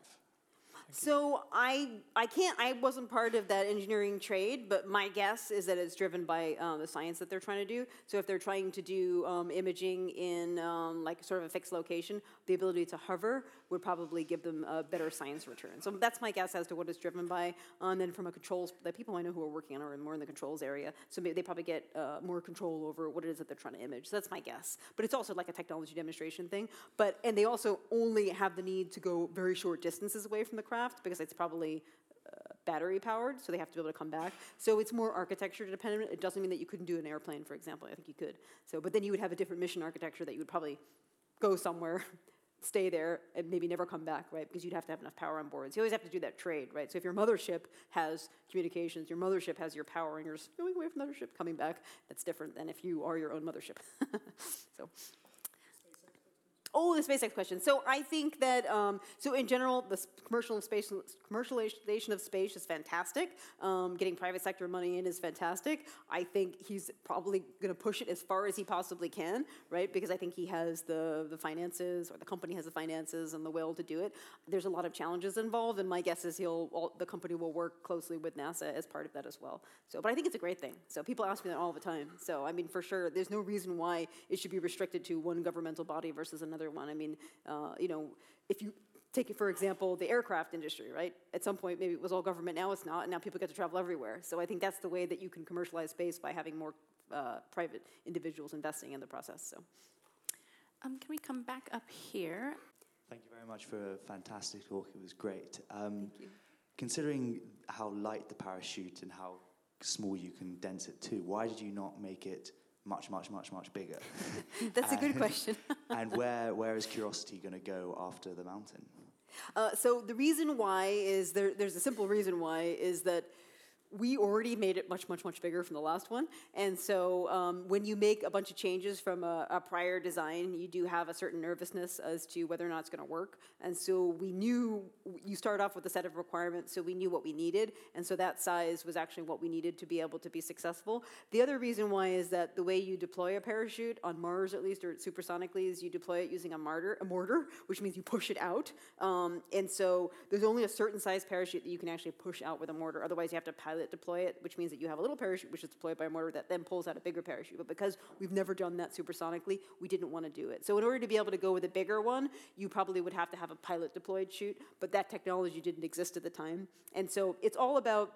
C: So I, I can't, I wasn't part of that engineering trade, but my guess is that it's driven by uh, the science that they're trying to do. So if they're trying to do um, imaging in um, like sort of a fixed location, the ability to hover would probably give them a better science return. So that's my guess as to what it's driven by. Uh, and then from a controls, the people I know who are working on are more in the controls area, so maybe they probably get uh, more control over what it is that they're trying to image. So that's my guess. But it's also like a technology demonstration thing. But and they also only have the need to go very short distances away from the craft because it's probably uh, battery powered, so they have to be able to come back. So it's more architecture dependent. It doesn't mean that you couldn't do an airplane, for example. I think you could. So, but then you would have a different mission architecture that you would probably go somewhere, stay there, and maybe never come back, right? Because you'd have to have enough power on board. So you always have to do that trade, right? So if your mothership has communications, your mothership has your power, and you're going away from the mothership, coming back, that's different than if you are your own mothership. so. Oh, the SpaceX question. So I think that, um, so in general, the commercial space, commercialization of space is fantastic. Um, getting private sector money in is fantastic. I think he's probably going to push it as far as he possibly can, right? Because I think he has the, the finances, or the company has the finances and the will to do it. There's a lot of challenges involved, and my guess is he'll, all, the company will work closely with NASA as part of that as well. So, but I think it's a great thing. So people ask me that all the time. So, I mean, for sure, there's no reason why it should be restricted to one governmental body versus another one. I mean, uh, you know, if you take for example, the aircraft industry, right? At some point, maybe it was all government. Now it's not, and now people get to travel everywhere. So I think that's the way that you can commercialize space by having more uh, private individuals investing in the process. So.
B: Um, can we come back up here?
H: Thank you very much for a fantastic talk. It was great. Um,
C: Thank you.
H: Considering how light the parachute and how small you can dense it to, why did you not make it much, much, much, much bigger?
C: That's a good question.
H: and where, where is Curiosity going to go after the mountain?
C: Uh, so the reason why is there, there's a simple reason why is that we already made it much, much, much bigger from the last one. And so um, when you make a bunch of changes from a, a prior design, you do have a certain nervousness as to whether or not it's going to work. And so we knew, you start off with a set of requirements, so we knew what we needed. And so that size was actually what we needed to be able to be successful. The other reason why is that the way you deploy a parachute, on Mars at least, or supersonically, is you deploy it using a mortar, a mortar which means you push it out. Um, and so there's only a certain size parachute that you can actually push out with a mortar. Otherwise, you have to pilot deploy it, which means that you have a little parachute which is deployed by a mortar that then pulls out a bigger parachute. But because we've never done that supersonically, we didn't want to do it. So in order to be able to go with a bigger one, you probably would have to have a pilot deployed chute, but that technology didn't exist at the time. And so it's all about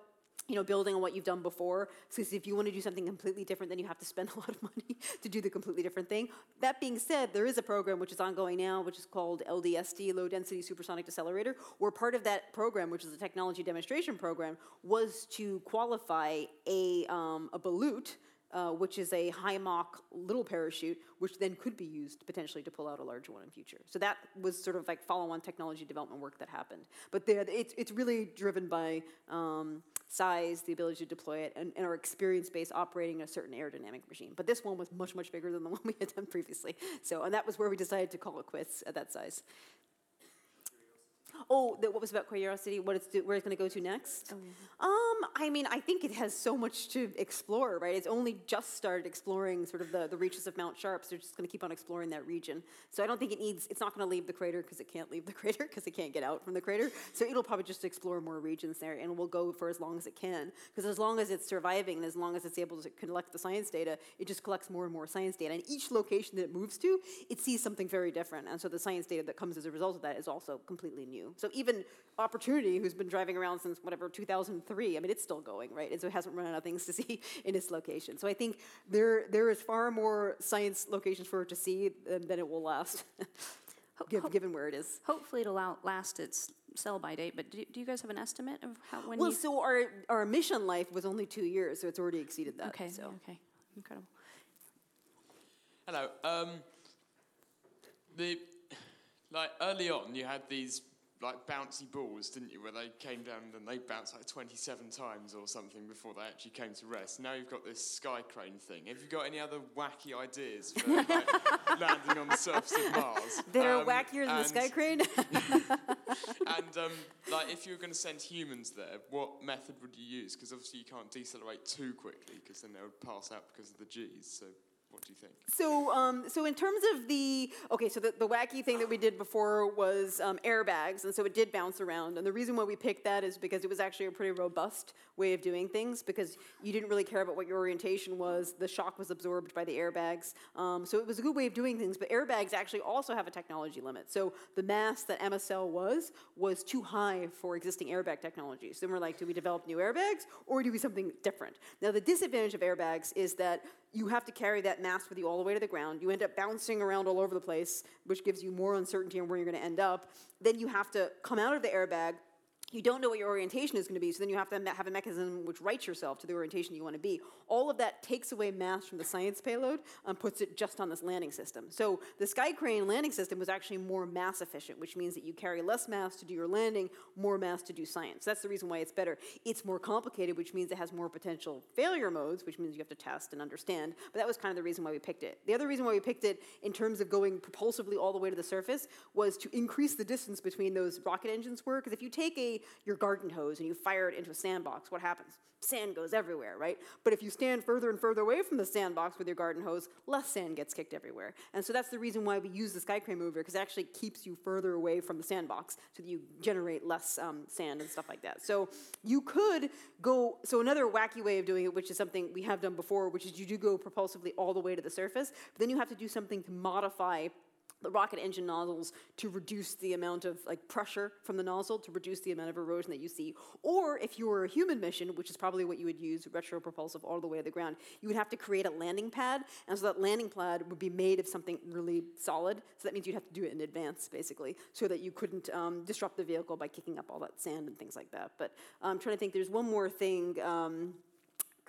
C: you know, building on what you've done before. Because if you want to do something completely different, then you have to spend a lot of money to do the completely different thing. That being said, there is a program which is ongoing now, which is called LDSD, Low Density Supersonic Decelerator, where part of that program, which is a technology demonstration program, was to qualify a, um, a ballute, uh, which is a high Mach little parachute, which then could be used potentially to pull out a larger one in future. So that was sort of like follow-on technology development work that happened. But there, it's, it's really driven by um, size, the ability to deploy it, and, and our experience base operating a certain aerodynamic regime. But this one was much, much bigger than the one we had done previously. So, and that was where we decided to call it quits at that size. Oh, what was about Curiosity? What it's do, where it's going to go to next? Um, I mean, I think it has so much to explore, right? It's only just started exploring sort of the, the reaches of Mount Sharp, so it's just going to keep on exploring that region. So I don't think it needs. It's not going to leave the crater because it can't leave the crater because it can't get out from the crater. So it'll probably just explore more regions there, and will go for as long as it can. Because as long as it's surviving, and as long as it's able to collect the science data, it just collects more and more science data. And each location that it moves to, it sees something very different, and so the science data that comes as a result of that is also completely new. So even Opportunity, who's been driving around since whatever 2003, I mean, it's still going, right? And so it hasn't run out of things to see in its location. So I think there there is far more science locations for it to see than, than it will last, given, given where it is.
B: Hopefully, it'll outlast its sell by date. But do, do you guys have an estimate of how when?
C: Well,
B: you
C: so our our mission life was only two years, so it's already exceeded that.
B: okay,
C: So.
B: okay, incredible.
I: Hello. Um, the like early on, you had these like bouncy balls, didn't you? Where they came down and they bounced like 27 times or something before they actually came to rest. Now you've got this sky crane thing. Have you got any other wacky ideas for like, landing on the surface of Mars?
C: That are
I: Um,
C: wackier than the sky crane.
I: And um, like, if you were going to send humans there, what method would you use? Because obviously you can't decelerate too quickly, because then they would pass out because of the G's. So, what do you think?
C: So, um, so in terms of the okay, so the, the wacky thing that we did before was um, airbags, and so it did bounce around. And the reason why we picked that is because it was actually a pretty robust way of doing things because you didn't really care about what your orientation was. The shock was absorbed by the airbags, um, so it was a good way of doing things. But airbags actually also have a technology limit. So the mass that MSL was was too high for existing airbag technology. So then we're like, do we develop new airbags or do we something different? Now the disadvantage of airbags is that you have to carry that mass with you all the way to the ground. You end up bouncing around all over the place, which gives you more uncertainty on where you're going to end up. Then you have to come out of the airbag. You don't know what your orientation is going to be, so then you have to have a mechanism which writes yourself to the orientation you want to be. All of that takes away mass from the science payload and puts it just on this landing system. So the Sky Crane landing system was actually more mass efficient, which means that you carry less mass to do your landing, more mass to do science. That's the reason why it's better. It's more complicated, which means it has more potential failure modes, which means you have to test and understand. But that was kind of the reason why we picked it. The other reason why we picked it in terms of going propulsively all the way to the surface was to increase the distance between those rocket engines were. Because if you take a your garden hose and you fire it into a sandbox, what happens? Sand goes everywhere, right? But if you stand further and further away from the sandbox with your garden hose, less sand gets kicked everywhere. And so that's the reason why we use the Sky Crane mover, because it actually keeps you further away from the sandbox so that you generate less um, sand and stuff like that. So you could go, so another wacky way of doing it, which is something we have done before, which is you do go propulsively all the way to the surface, but then you have to do something to modify the rocket engine nozzles to reduce the amount of like pressure from the nozzle to reduce the amount of erosion that you see. Or if you were a human mission which is probably what you would use retropropulsive all the way to the ground you would have to create a landing pad and so that landing pad would be made of something really solid. So that means you'd have to do it in advance basically so that you couldn't um, disrupt the vehicle by kicking up all that sand and things like that. But i'm trying to think there's one more thing um,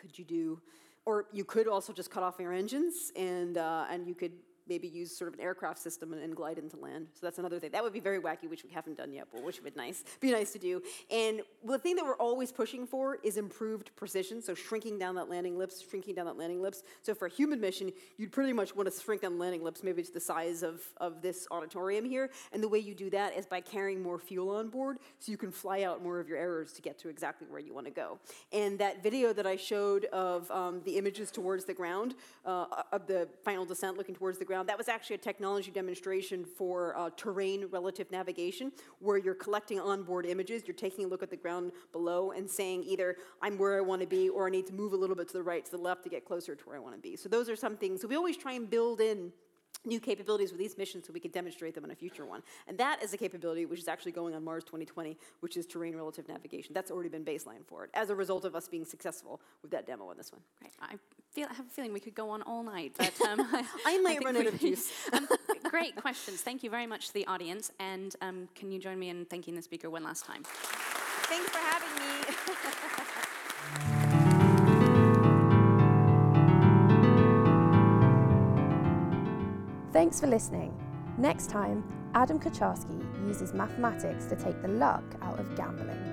C: could you do? Or you could also just cut off your engines and uh, and you could maybe use sort of an aircraft system and, and glide into land. So that's another thing. That would be very wacky, which we haven't done yet, but which would be nice. Be nice to do. And the thing that we're always pushing for is improved precision. So shrinking down that landing ellipse, shrinking down that landing ellipse. So for a human mission, you'd pretty much want to shrink down landing ellipse, maybe to the size of, of this auditorium here. And the way you do that is by carrying more fuel on board, so you can fly out more of your errors to get to exactly where you want to go. And that video that I showed of um, the images towards the ground, uh, of the final descent looking towards the ground, that was actually a technology demonstration for uh, terrain relative navigation, where you're collecting onboard images, you're taking a look at the ground below and saying either I'm where I want to be or I need to move a little bit to the right, to the left to get closer to where I want to be. So those are some things. So we always try and build in new capabilities with these missions so we can demonstrate them in a future one. And that is a capability which is actually going on Mars 2020, which is terrain relative navigation. That's already been baseline for it as a result of us being successful with that demo on this one.
B: Great. I feel I have a feeling we could go on all night, but um,
C: I might
B: think
C: run out of juice.
B: um, great questions. Thank you very much to the audience, and um, can you join me in thanking the speaker one last time?
C: Thanks for having me.
A: Thanks for listening. Next time, Adam Kucharski uses mathematics to take the luck out of gambling.